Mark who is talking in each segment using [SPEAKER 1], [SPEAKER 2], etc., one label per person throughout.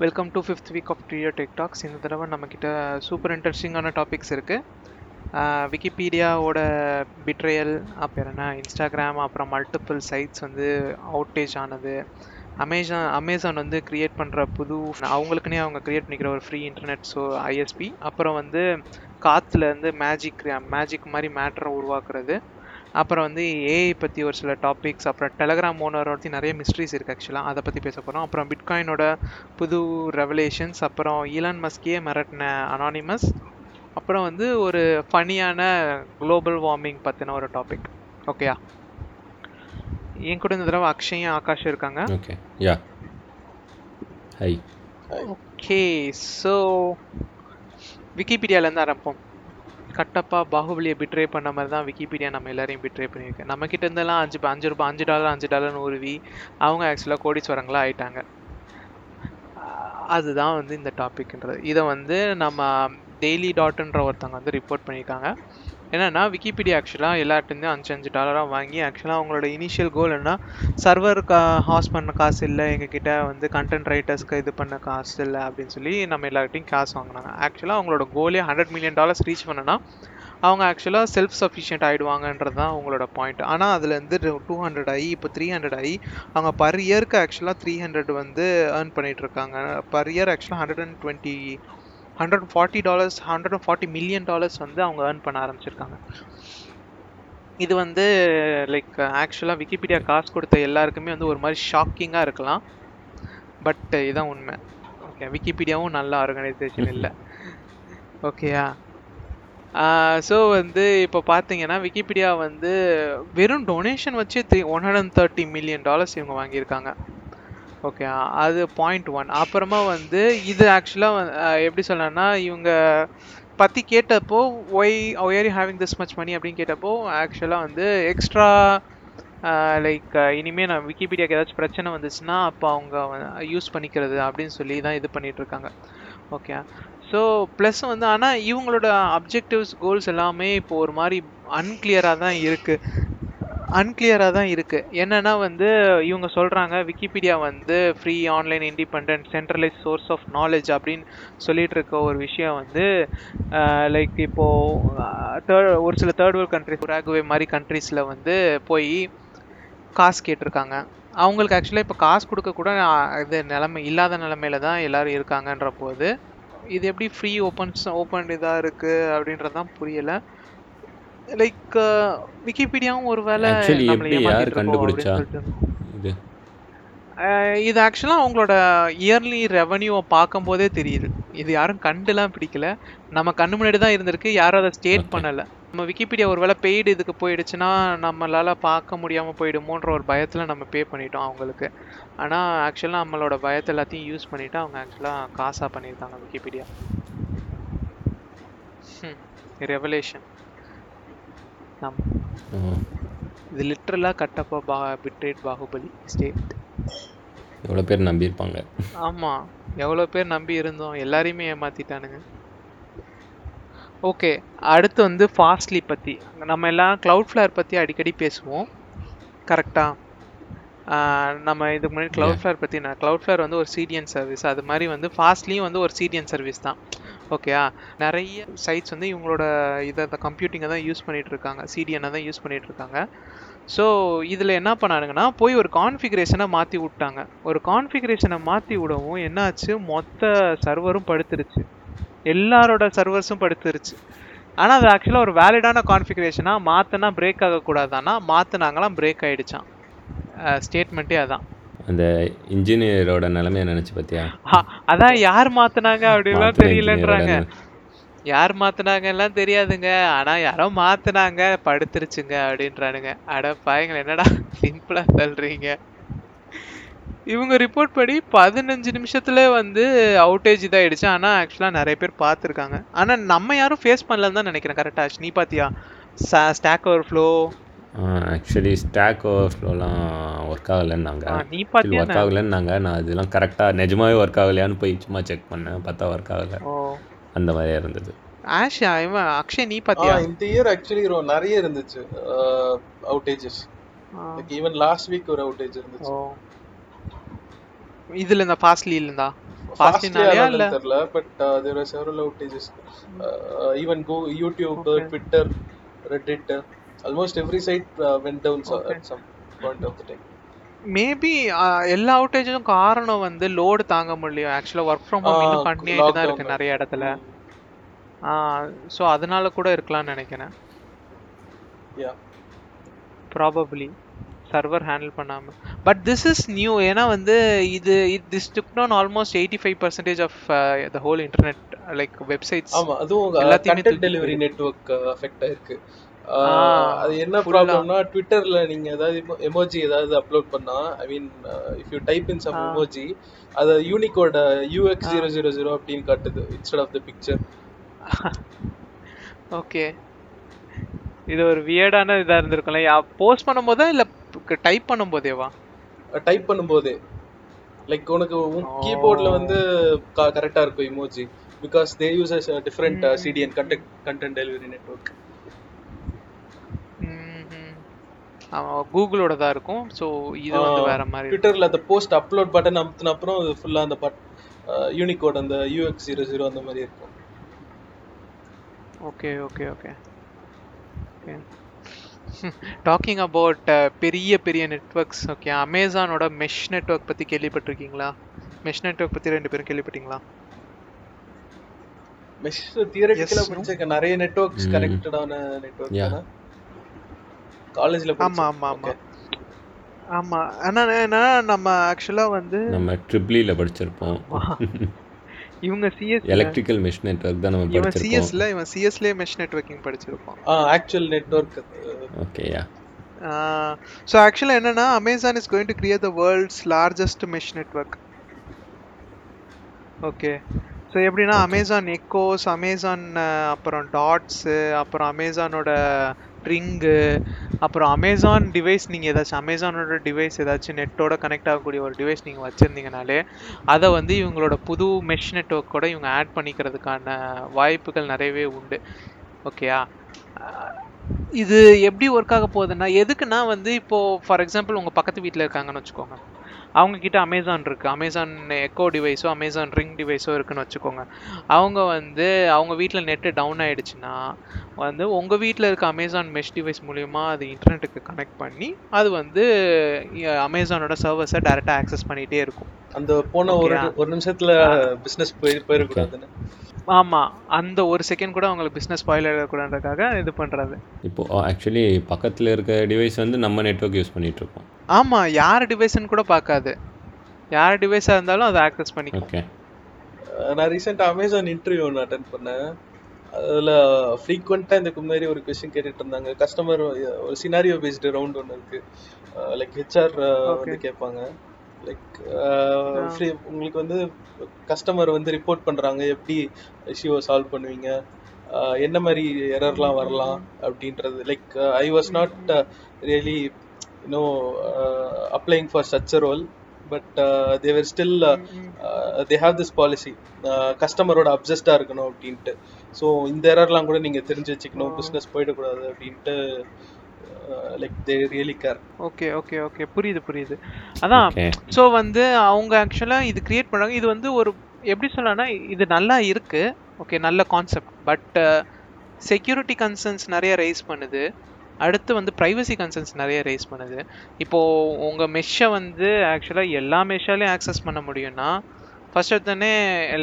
[SPEAKER 1] Welcome to fifth week of trio tech talks இந்த தடவை நம்மக்கிட்ட சூப்பர் இன்ட்ரெஸ்டிங்கான டாபிக்ஸ் இருக்குது விக்கிபீடியாவோட பிட்ரையல் அப்புறம் என்ன இன்ஸ்டாகிராம் அப்புறம் மல்டிபிள் சைட்ஸ் வந்து அவுட்டேஜ் ஆனது. அமேசான் அமேசான் வந்து க்ரியேட் பண்ணுற புது அவங்களுக்குனே அவங்க க்ரியேட் பண்ணிக்கிற ஒரு ஃப்ரீ இன்டர்நெட் ஸோ ஐஎஸ்பி அப்புறம் வந்து காற்றுலேருந்து மேஜிக் மேஜிக் மாதிரி மேட்டரை உருவாக்குறது. அப்புறம் வந்து ஏஐ பற்றி ஒரு சில டாபிக்ஸ் அப்புறம் டெலகிராம் ஓனரை பற்றி நிறைய மிஸ்ட்ரிஸ் இருக்குது ஆக்சுவலாக அதை பற்றி பேச போகிறோம் அப்புறம் பிட்காயினோட புது ரெவலேஷன்ஸ் அப்புறம் ஈலான் மஸ்கியே மிரட்டின அனானிமஸ் அப்புறம் வந்து ஒரு ஃபனியான குளோபல் வார்மிங் பற்றின ஒரு டாபிக் ஓகேயா என் கூட இந்த தடவை அக்ஷயும் ஆகாஷும் இருக்காங்க.
[SPEAKER 2] Okay yeah hi
[SPEAKER 1] okay so விக்கிபீடியாலேருந்து ஆரம்பிப்போம். கட்டப்பா பாகுபலியை பிட்ரே பண்ண மாதிரி தான் விக்கிபீடியா நம்ம எல்லாரையும் பிட்ரே பண்ணியிருக்கு. நம்ம கிட்ட இருந்தெல்லாம் அஞ்சு அஞ்சு ரூபாய் அஞ்சு டாலர் அஞ்சு டாலர்னு உருவி அவங்க ஆக்சுவலாக கோடீஸ்வரங்களா ஆயிட்டாங்க. அதுதான் வந்து இந்த டாபிக்ன்றது இதை வந்து நம்ம டெய்லி டாட்ன்ற ஒருத்தவங்க வந்து ரிப்போர்ட் பண்ணியிருக்காங்க. என்னென்னா விக்கிபீடியா ஆக்சுவலாக எல்லார்ட்டேருந்தும் அஞ்சு அஞ்சு டாலராக வாங்கி ஆக்சுவலாக அவங்களோட இனிஷியல் கோல் என்ன சர்வர் கா ஹாஸ் பண்ண காசு இல்லை எங்ககிட்ட வந்து கண்டென்ட் ரைட்டர்ஸ்க்கு இது பண்ண காசு இல்லை அப்படின்னு சொல்லி நம்ம எல்லார்ட்டையும் காசு வாங்கினாங்க. ஆக்சுவலாக அவங்களோட கோலே ஹண்ட்ரட் மில்லியன் டாலர்ஸ் ரீச் பண்ணனா அவங்க ஆக்சுவலாக செல்ஃப் சஃபிஷியன்ட் ஆகிடுவாங்கன்றது தான் அவங்களோட பாயிண்ட் ஆனால் அதுலேருந்து டூ ஹண்ட்ரட் ஆகி இப்போ த்ரீ ஹண்ட்ரட் ஆகி அவங்க பர் இயருக்கு ஆக்சுவலாக த்ரீ ஹண்ட்ரட் வந்து ஏர்ன் பண்ணிகிட்ருக்காங்க இருக்காங்க. பர் இயர் ஆக்சுவலாக hundred and twenty hundred forty dollars hundred and forty million dollars வந்து அவங்க ஏர்ன் பண்ண ஆரம்பிச்சிருக்காங்க. இது வந்து லைக் ஆக்சுவலாக விக்கிபீடியா காசு கொடுத்த எல்லாருக்குமே வந்து ஒரு மாதிரி ஷாக்கிங்காக இருக்கலாம். பட் இதுதான் உண்மை. ஓகே விக்கிபீடியாவும் நல்ல ஆர்கனைசேஷன் இல்லை. ஓகேயா ஸோ வந்து இப்போ பார்த்தீங்கன்னா விக்கிபீடியா வந்து வெறும் டொனேஷன் வச்சு three one hundred and thirty million dollars இவங்க வாங்கியிருக்காங்க. ஓகே அது பாயிண்ட் ஒன் அப்புறமா வந்து இது ஆக்சுவலாக எப்படி சொல்லலாம்னா இவங்க பற்றி கேட்டப்போ why why you having this much money அப்படின்னு கேட்டப்போ ஆக்சுவலாக வந்து எக்ஸ்ட்ரா லைக் இனிமேல் நான் விக்கிபீடியாக்கு ஏதாச்சும் பிரச்சனை வந்துச்சுன்னா அப்போ அவங்க யூஸ் பண்ணிக்கிறது அப்படின்னு சொல்லி தான் இது பண்ணிகிட்ருக்காங்க இருக்காங்க. ஓகே ஸோ ப்ளஸ் வந்து ஆனால் இவங்களோட அப்ஜெக்டிவ்ஸ் கோல்ஸ் எல்லாமே இப்போ ஒரு மாதிரி அன்கிளியராக தான் இருக்குது அன்கிளியராக தான் இருக்குது என்னென்னா வந்து இவங்க சொல்கிறாங்க விக்கிபீடியா வந்து free online independent centralise source of knowledge அப்படின்னு சொல்லிட்டு இருக்க ஒரு விஷயம் வந்து லைக் இப்போது தேர்ட் ஒரு சில தேர்ட் வேர்ல்ட் கண்ட்ரிஸ் ராகுவே மாதிரி கண்ட்ரீஸில் வந்து போய் காசு கேட்டிருக்காங்க. அவங்களுக்கு ஆக்சுவலாக இப்போ காசு கொடுக்க கூட இது நிலமை இல்லாத நிலமையில தான் எல்லோரும் இருக்காங்கன்ற போது இது எப்படி ஃப்ரீ ஓப்பன்ஸ் ஓப்பன் இதாக இருக்குது அப்படின்றது தான் புரியலை. லைக் விக்கிபீடியாவும் ஒரு வேலை
[SPEAKER 2] யார் கண்டுபிடிச்சா? இது.
[SPEAKER 1] இது ஆக்சுவலாக அவங்களோட இயர்லி ரெவன்யூவை பார்க்கும்போதே தெரியுது. இது யாரும் கண்டுலாம் பிடிக்கல. நம்ம கண்ணு முன்னாடி தான் இருந்திருக்கு. யாரும் அதை ஸ்டேட் பண்ணலை. நம்ம விக்கிபீடியா ஒரு வேளை பெய்டு இதுக்கு போயிடுச்சுன்னா நம்மளால் பார்க்க முடியாமல் போயிடுமோன்ற ஒரு பயத்தில் நம்ம பே பண்ணிட்டோம் அவங்களுக்கு. ஆனால் ஆக்சுவலாக நம்மளோட பயத்தை எல்லாத்தையும் யூஸ் பண்ணிவிட்டு அவங்க ஆக்சுவலாக காசாக பண்ணியிருக்காங்க விக்கிபீடியா ரெவலேஷன் இது லிட்ரலாக கட்டப்பா பா பிட்ரேட் பாகுபலி ஸ்டேட்
[SPEAKER 2] எவ்வளோ பேர் நம்பியிருப்பாங்க.
[SPEAKER 1] ஆமாம் எவ்வளோ பேர் நம்பி இருந்தோம். எல்லாரையுமே ஏமாற்றிட்டானுங்க ஓகே அடுத்து வந்து ஃபாஸ்ட்லி பற்றி நம்ம எல்லாம் க்ளவுட் ஃப்ளேர் பற்றி அடிக்கடி பேசுவோம். கரெக்டாக நம்ம இதுக்கு முன்னாடி க்ளவுட் ஃப்ளேர் பற்றி நான் க்ளவுட் ஃப்ளேர் வந்து ஒரு சீடியன் சர்வீஸ் அது மாதிரி வந்து ஃபாஸ்ட்லியும் வந்து ஒரு சீடியன் சர்வீஸ் தான். ஓகேயா நிறைய சைட்ஸ் வந்து இவங்களோட இதை கம்ப்யூட்டிங்கை தான் யூஸ் பண்ணிகிட்டு இருக்காங்க சிடிஎனை தான் யூஸ் பண்ணிகிட்டு இருக்காங்க ஸோ இதில் என்ன பண்ணானுங்கன்னா போய் ஒரு கான்ஃபிகரேஷனை மாற்றி விட்டாங்க. ஒரு கான்ஃபிகரேஷனை மாற்றி விடவும் என்னாச்சு? மொத்த சர்வரும் படுத்துருச்சு. எல்லாரோட சர்வர்ஸும் படுத்துருச்சு. ஆனால் அது ஆக்சுவலாக ஒரு வேலிடான கான்ஃபிகரேஷனாக மாற்றினா பிரேக் ஆகக்கூடாதானா மாற்றினாங்களாம் பிரேக் ஆகிடுச்சான் ஸ்டேட்மெண்ட்டே அதான்.
[SPEAKER 2] அந்த இன்ஜினியரோட நிலைமைய நினைச்சு பார்த்தியா?
[SPEAKER 1] அதான் யார் மாத்தினாங்க அப்படின்லாம் தெரியலன்றாங்க. யார் மாத்தினாங்க எல்லாம் தெரியாதுங்க. ஆனா யாரோ மாத்தினாங்க படுத்துருச்சுங்க அப்படின்றானுங்க. அட பாயங்கள என்னடா சிம்பிளா சொல்றீங்க. இவங்க ரிப்போர்ட் படி பதினஞ்சு நிமிஷத்துல வந்து அவுட்டேஜ் இதாயிடுச்சு. ஆனா ஆக்சுவலா நிறைய பேர் பார்த்துருக்காங்க. ஆனா நம்ம யாரும் ஃபேஸ் பண்ணலன்னு தான் நினைக்கிறேன். கரெக்டா நீ பாத்தியா Stack Overflow
[SPEAKER 2] actually Stack ஓவர்ஃப்ளோலாம் ஒர்க் ஆகலைன்னாங்க.
[SPEAKER 1] நீ பாத்தியா
[SPEAKER 2] ஒர்க் ஆகலைன்னாங்க. நான் இதெல்லாம் கரெக்டாக நிஜமாவே ஒர்க் ஆகலையான்னு போய் சும்மா செக் பண்ணேன். பார்த்தா ஒர்க் ஆகலை. அந்த மாதிரியா இருந்தது.
[SPEAKER 1] ஆஷ் இவன் அக்ஷய் நீ பாத்தியா
[SPEAKER 3] இந்த இயர் ஆக்சுவலி நிறைய இருந்துச்சு. அவுட்டேஜஸ். ஈவன் லாஸ்ட் வீக் ஒரு அவுட்டேஜ் இருந்துச்சு.
[SPEAKER 1] இதுல இந்த ஃபாஸ்ட்லி இருந்தா? ஃபாஸ்ட்லினாலயா இல்ல?
[SPEAKER 3] தெரியல but there are several outages even go YouTube Twitter Reddit almost every site
[SPEAKER 1] okay
[SPEAKER 3] at some point of the time
[SPEAKER 1] maybe எல்லா அவுட்டேஜும் காரணம் வந்து லோடு தாங்க முடியல ஆக்சுவலா ஒர்க் ஃப்ரம் ஹோம் இன்னும் கண்டினியூ தான் இருக்கு நிறைய இடத்துல. ஸோ அதனால கூட இருக்கலாம்னு நினைக்கிறேன்.
[SPEAKER 3] யா
[SPEAKER 1] ப்ராபப்ளி சர்வர் ஹேண்டில் பண்ணாம. பட் திஸ் இஸ் நியூ ஏன்னா வந்து இது this took down almost eighty five percentage of the whole internet like websites
[SPEAKER 3] ஆமா அதுவும்
[SPEAKER 1] எல்லாத்தையுமே
[SPEAKER 3] கண்டென்ட்
[SPEAKER 1] தூக்கி
[SPEAKER 3] டெலிவரி நெட்வொர்க் அஃபெக்ட் ஆயிருக்கு. அது என்ன ப்ராப்ளம்னா ட்விட்டர்ல நீங்க ஏதாவது எமோஜி ஏதாவது அப்லோட் பண்ணா I mean if you type in some emoji அது Unicode UX zero zero zero அப்படின்னு காட்டுது instead of the picture
[SPEAKER 1] okay இது ஒரு வியர்டான இதா இருந்திருக்கும்ல. போஸ்ட் பண்ணும்போதா இல்ல டைப் பண்ணும்போதேவா?
[SPEAKER 3] டைப் பண்ணும்போதே. லைக் உனக்கு கீபோர்ட்ல வந்து கரெக்டா இருக்கும் emoji because they use different CDN content content delivery network
[SPEAKER 1] கூகுளோட தான் இருக்கும். ஸோ இது வந்து வேற மாதிரி
[SPEAKER 3] ட்விட்டர்ல அந்த போஸ்ட் அப்லோட் பட்டன் அமுத்தின அப்புறம் அது ஃபுல்லா அந்த பட் யூனிகோட் அந்த யூஎக்ஸ் ஜீரோ ஜீரோ அந்த மாதிரி இருக்கும்.
[SPEAKER 1] Okay okay okay okay talking about பெரிய பெரிய நெட்வொர்க்ஸ் ஓகே அமேசானோட மெஷ் நெட்வொர்க் பற்றி கேள்விப்பட்டிருக்கீங்களா? மெஷ் நெட்வொர்க் பற்றி ரெண்டு பேரும் கேள்விப்பட்டீங்களா?
[SPEAKER 3] மெஷ் தியரட்டிக்கலா படிச்சிருக்கேன் நிறைய நெட்வொர்க்ஸ் கனெக்டடான நெட்வொர்க் காலேஜ்ல
[SPEAKER 1] ஆமாம்
[SPEAKER 3] ஓகே
[SPEAKER 1] ஆமாம் ஆமாம் ஆனால் என்ன நம்ம ஆக்சுவலாக வந்து
[SPEAKER 2] நம்ம ட்ரிப்ளியில் படிச்சிருப்போம்.
[SPEAKER 1] இவங்க சிஎஸ்
[SPEAKER 2] எலக்ட்ரிக்கல் மெஷ் நெட்வொர்க் தான் நம்ம
[SPEAKER 1] இவன் சிஎஸ்ல இவன் சிஎஸ்லேயே மெஷ் நெட்வொர்க்கிங் படிச்சிருப்பான்.
[SPEAKER 3] ஆ ஆக்சுவல் நெட்வொர்க்
[SPEAKER 2] ஓகேயா
[SPEAKER 1] ஸோ ஆக்சுவலாக என்னன்னா Amazon is going to create the world's largest mesh network okay so எப்படின்னா அமேசான் எக்கோஸ் அமேசான் அப்புறம் டாட்ஸு அப்புறம் அமேசானோட ரிங்கு அப்புறம் அமேசான் டிவைஸ் நீங்கள் ஏதாச்சும் அமேசானோட டிவைஸ் ஏதாச்சும் நெட்டோட கனெக்ட் ஆகக்கூடிய ஒரு டிவைஸ் நீங்கள் வச்சுருந்தீங்கனாலே அதை வந்து இவங்களோட புது மெஷ் நெட்ஒர்க்கோட இவங்க ஆட் பண்ணிக்கிறதுக்கான வாய்ப்புகள் நிறையவே உண்டு. ஓகேயா இது எப்படி ஒர்க் ஆக போகுதுன்னா எதுக்குன்னா வந்து இப்போது ஃபார் எக்ஸாம்பிள் உங்கள் பக்கத்து வீட்டில் இருக்காங்கன்னு வச்சுக்கோங்க. அவங்க கிட்ட அமேசான் இருக்கு அமேசான் எக்கோ டிவைஸோ அமேசான் ரிங் டிவைஸோ இருக்குன்னு வச்சுக்கோங்க. அவங்க வந்து அவங்க வீட்டில் நெட்டு டவுன் ஆயிடுச்சுன்னா வந்து உங்கள் வீட்டில் இருக்க அமேசான் மெஷ் டிவைஸ் மூலியமா அது இன்டர்நெட்டுக்கு கனெக்ட் பண்ணி அது வந்து அமேசானோட சர்வர்ஸை டேரெக்டாக ஆக்சஸ் பண்ணிகிட்டே இருக்கும்.
[SPEAKER 3] அந்த போன ஒரு ஒரு நிமிஷத்துல பிசினஸ் போய் போயிடக்கூடாதுன்னு?
[SPEAKER 1] ஆமாம் அந்த ஒரு செகண்ட் கூட அவங்களுக்கு பிஸ்னஸ் ஸ்பாயில் ஆகக்கூடாதுக்காக இது பண்ணுறது
[SPEAKER 2] இப்போ ஆக்சுவலி பக்கத்தில் இருக்க டிவைஸ் வந்து நம்ம நெட்வொர்க் யூஸ் பண்ணிட்டு இருக்கோம்
[SPEAKER 1] ஆமாம் யார் டிவைஸ்ன்னு கூட பார்க்காது. யார் டிவைஸாக இருந்தாலும் அதை ஆக்சஸ் பண்ணிக்கும்.
[SPEAKER 2] ஓகே
[SPEAKER 3] நான் ரீசெண்டாக அமேசான் இன்டர்வியூ ஒன்று அட்டன் பண்ணேன். அதில் ஃப்ரீக்வெண்ட்டாக இதுக்கு முன்னாடி ஒரு கொஸ்டின் கேட்டுட்டு இருந்தாங்க. கஸ்டமர் ஒரு சினாரியோ பேஸ்டு ரவுண்ட் ஒன்று இருக்குது லைக் ஹெச்ஆர் வந்து கேட்பாங்க. லைக் ஃப்ரீ உங்களுக்கு வந்து கஸ்டமர் வந்து ரிப்போர்ட் பண்ணுறாங்க எப்படி இஷ்யூவை சால்வ் பண்ணுவீங்க? என்ன மாதிரி எரர்லாம் வரலாம் அப்படின்றது. Like I was not really you know applying for such role but they were still they have this policy கஸ்டமரோட அப்சஸ்டாக இருக்கணும் அப்படின்ட்டு. ஸோ இந்த எரர்லாம் கூட நீங்கள் தெரிஞ்சு வச்சுக்கணும் பிஸ்னஸ் போயிடக்கூடாது அப்படின்ட்டு like they really care
[SPEAKER 1] okay okay okay புரியுது புரியுது. அதான் ஸோ வந்து அவங்க ஆக்சுவலாக இது கிரியேட் பண்ணாங்க இது வந்து ஒரு எப்படி சொல்லலாம்னா இது நல்லா இருக்கு. ஓகே நல்ல கான்செப்ட் பட் செக்யூரிட்டி கன்சர்ன்ஸ் நிறைய ரைஸ் பண்ணுது. அடுத்து வந்து ப்ரைவசி கன்சர்ன்ஸ் நிறைய ரைஸ் பண்ணுது. இப்போது உங்கள் மெஷ்ஷை வந்து ஆக்சுவலாக எல்லா மெஷ்ஷாலையும் ஆக்சஸ் பண்ண முடியும்னா ஃபர்ஸ்ட் எடுத்தோடனே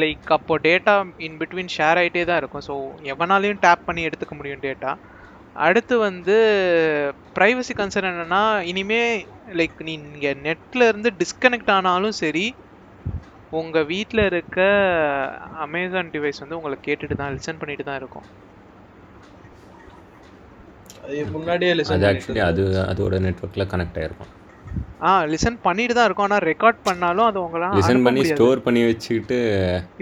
[SPEAKER 1] லைக் அப்போ டேட்டா இன் பிட்வீன் ஷேர் ஆகிட்டே தான் இருக்கும். ஸோ எவனாலையும் டேப் பண்ணி எடுத்துக்க முடியும் டேட்டா அடுத்து வந்து ப்ரைவசி கன்சர்ன் என்னென்னா இனிமே லைக் நீங்கள் நெட்டில் இருந்து டிஸ்கனெக்ட் ஆனாலும் சரி உங்கள் வீட்டில் இருக்க அமேசான் டிவைஸ் வந்து உங்களை கேட்டுட்டு தான் லிசன் பண்ணிட்டு தான் இருக்கும்.
[SPEAKER 3] அது முன்னாடியே லிசன்
[SPEAKER 2] அது
[SPEAKER 3] பண்ணிட்டு
[SPEAKER 2] ஆக்சுவலி அது அதோட நெட்வொர்க்கில் கனெக்ட் ஆகிருக்கும்
[SPEAKER 1] ஆ லிசன் பண்ணிட்டு தான் இருக்கும். ஆனால் ரெக்கார்ட் பண்ணாலும் அது உங்களால்
[SPEAKER 2] லிசன் பண்ணி ஸ்டோர் பண்ணி வச்சுக்கிட்டு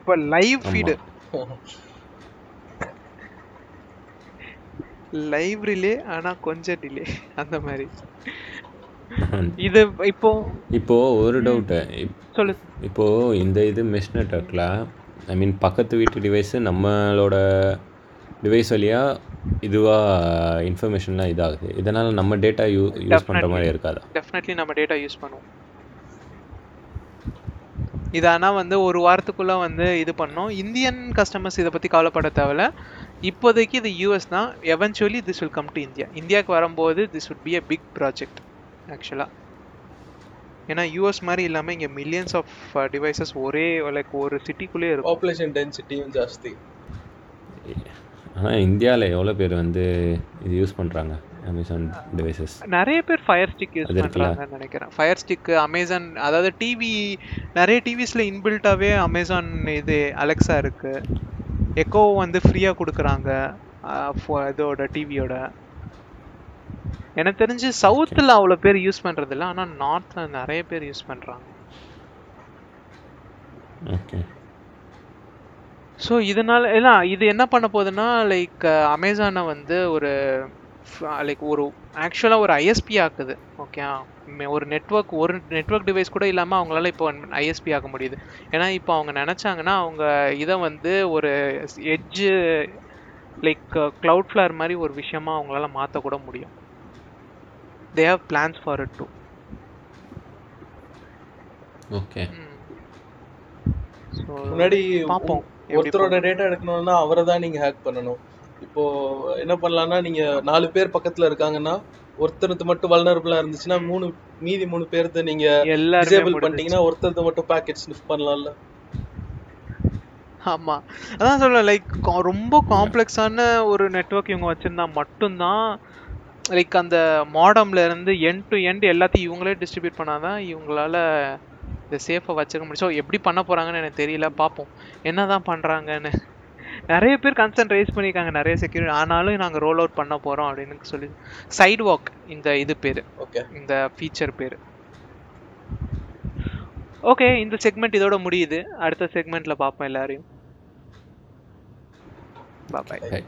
[SPEAKER 1] இப்போ லைவ் ஃபீடு
[SPEAKER 2] ஆமாம்
[SPEAKER 1] லைவ் ரிலே ஆனால் கொஞ்சம் டிலே அந்த மாதிரி. இது இப்போ
[SPEAKER 2] இப்போது ஒரு
[SPEAKER 1] ம்,
[SPEAKER 2] டவுட்டு
[SPEAKER 1] சொல்லு.
[SPEAKER 2] இப்போது இந்த இது மெஷ் நெட்வொர்க்கில் ஐ மீன் பக்கத்து வீட்டு டிவைஸு நம்மளோட டிவைஸ் வழியாக இதுவாக இன்ஃபர்மேஷன்லாம் இதாகுது. இதனால் நம்ம டேட்டா யூ யூஸ் பண்ணுற
[SPEAKER 1] டெஃபினெட்லி
[SPEAKER 2] மாதிரி இருக்காதா?
[SPEAKER 1] டெஃபினெட்லி நம்ம டேட்டா யூஸ் பண்ணுவோம். இது ஆனால் வந்து ஒரு வாரத்துக்குள்ள வந்து இது பண்ணோம். இந்தியன் கஸ்டமர்ஸ் இதை பற்றி கவலைப்பட தேவையில்ல. இப்போதைக்கு இது யூஎஸ் தான் eventually this will come to India இந்தியாவுக்கு வரும்போது this would be a big project ஆக்சுவலாக ஏன்னா யூஎஸ் மாதிரி இல்லாமல் இங்கே மில்லியன்ஸ் ஆஃப் டிவைசஸ் ஒரே லைக் ஒரு சிட்டிக்குள்ளே இருக்கும்.
[SPEAKER 3] பாப்புலேஷன் டென்சிட்டியும் ஜாஸ்தி.
[SPEAKER 2] ஆனால் இந்தியாவில் எவ்வளோ பேர் வந்து இது யூஸ் பண்ணுறாங்க அமேசான் டிவைசஸ்
[SPEAKER 1] நிறைய பேர் ஃபயர் ஸ்டிக் யூஸ். பண்ணுறாங்கன்னு நினைக்கிறேன். ஃபயர் ஸ்டிக் அமேசான் அதாவது டிவி நிறைய டிவிஸில் இன்பில்ட்டாகவே அமேசான் இது அலெக்ஸா இருக்கு. எக்கோ வந்து ஃப்ரீயாக கொடுக்குறாங்க இதோட டிவியோட எனக்கு தெரிஞ்சு சவுத்தில் அவ்வளோ பேர் யூஸ் பண்ணுறது இல்லை ஆனால் நார்த்தில் நிறைய பேர் யூஸ் பண்ணுறாங்க ஸோ இதனால இல்லை இது என்ன பண்ண போகுதுன்னா லைக் அமேசானை வந்து ஒரு லைக் ஒரு ஆக்சுவலாக ஒரு ஐஎஸ்பி ஆக்குது ஓகே ஒரு நெட்வொர்க் ஒரு நெட்வொர்க் டிவைஸ் கூட இல்லாமல் அவங்களால இப்போ ஐஎஸ்பி ஆக்க முடியுது. ஏன்னா இப்போ அவங்க நினச்சாங்கன்னா அவங்க இதை வந்து ஒரு எட்ஜு லைக் க்ளவுட் ஃப்ளவர் மாதிரி ஒரு விஷயமா அவங்களால மாற்ற கூட முடியும். They have plans for it too
[SPEAKER 2] okay
[SPEAKER 3] முன்னாடி
[SPEAKER 1] பார்ப்போம்.
[SPEAKER 3] ஒருத்தரோட டேட்டா எடுக்கணும்னா அவரை தான் நீங்க ஹேக் பண்ணணும். இப்போ என்ன பண்ணலாம்னா நீங்க நாலு பேர் பக்கத்துல இருக்காங்கன்னா ஒருத்தருக்கு மட்டும் வல்னரபிளா இருந்துச்சுன்னா மூணு மீதி மூணு பேர்த்த நீங்க
[SPEAKER 1] எல்லாருமே
[SPEAKER 3] டிசேபிள். பண்ணிட்டீங்கன்னா ஒருத்தருக்கு மட்டும் பேக்கெட் ஸ்னிஃப் பண்ணலாம்ல?
[SPEAKER 1] ஆமா. அதான் சொல்ல லைக் ரொம்ப காம்ப்ளெக்ஸான ஒரு நெட்வொர்க் இவங்க வச்சிருந்தா மட்டும்தான் லைக் அந்த மாடம்ல இருந்து எண்ட் டு எண்ட் எல்லாத்தையும் இவங்களே டிஸ்ட்ரிபியூட் பண்ணாதான் இவங்களால இதை சேஃபாக வச்சுக்க முடியும். ஸோ எப்படி பண்ண போறாங்கன்னு எனக்கு தெரியல பார்ப்போம். என்னதான் பண்றாங்கன்னு. நிறைய பேர் கன்சர்ன் ரைஸ் பண்ணியிருக்காங்க நிறைய செக்யூரிட்டி ஆனாலும் நாங்கள் ரோல் அவுட் பண்ண போறோம் அப்படின்னு சொல்லி. சைடு வாக் இந்த இது பேர்.
[SPEAKER 3] ஓகே
[SPEAKER 1] இந்த ஃபீச்சர் பேர். ஓகே இந்த செக்மெண்ட் இதோட முடியுது. அடுத்த செக்மெண்ட்ல பார்ப்போம் எல்லாரையும். பாய்
[SPEAKER 2] Bye.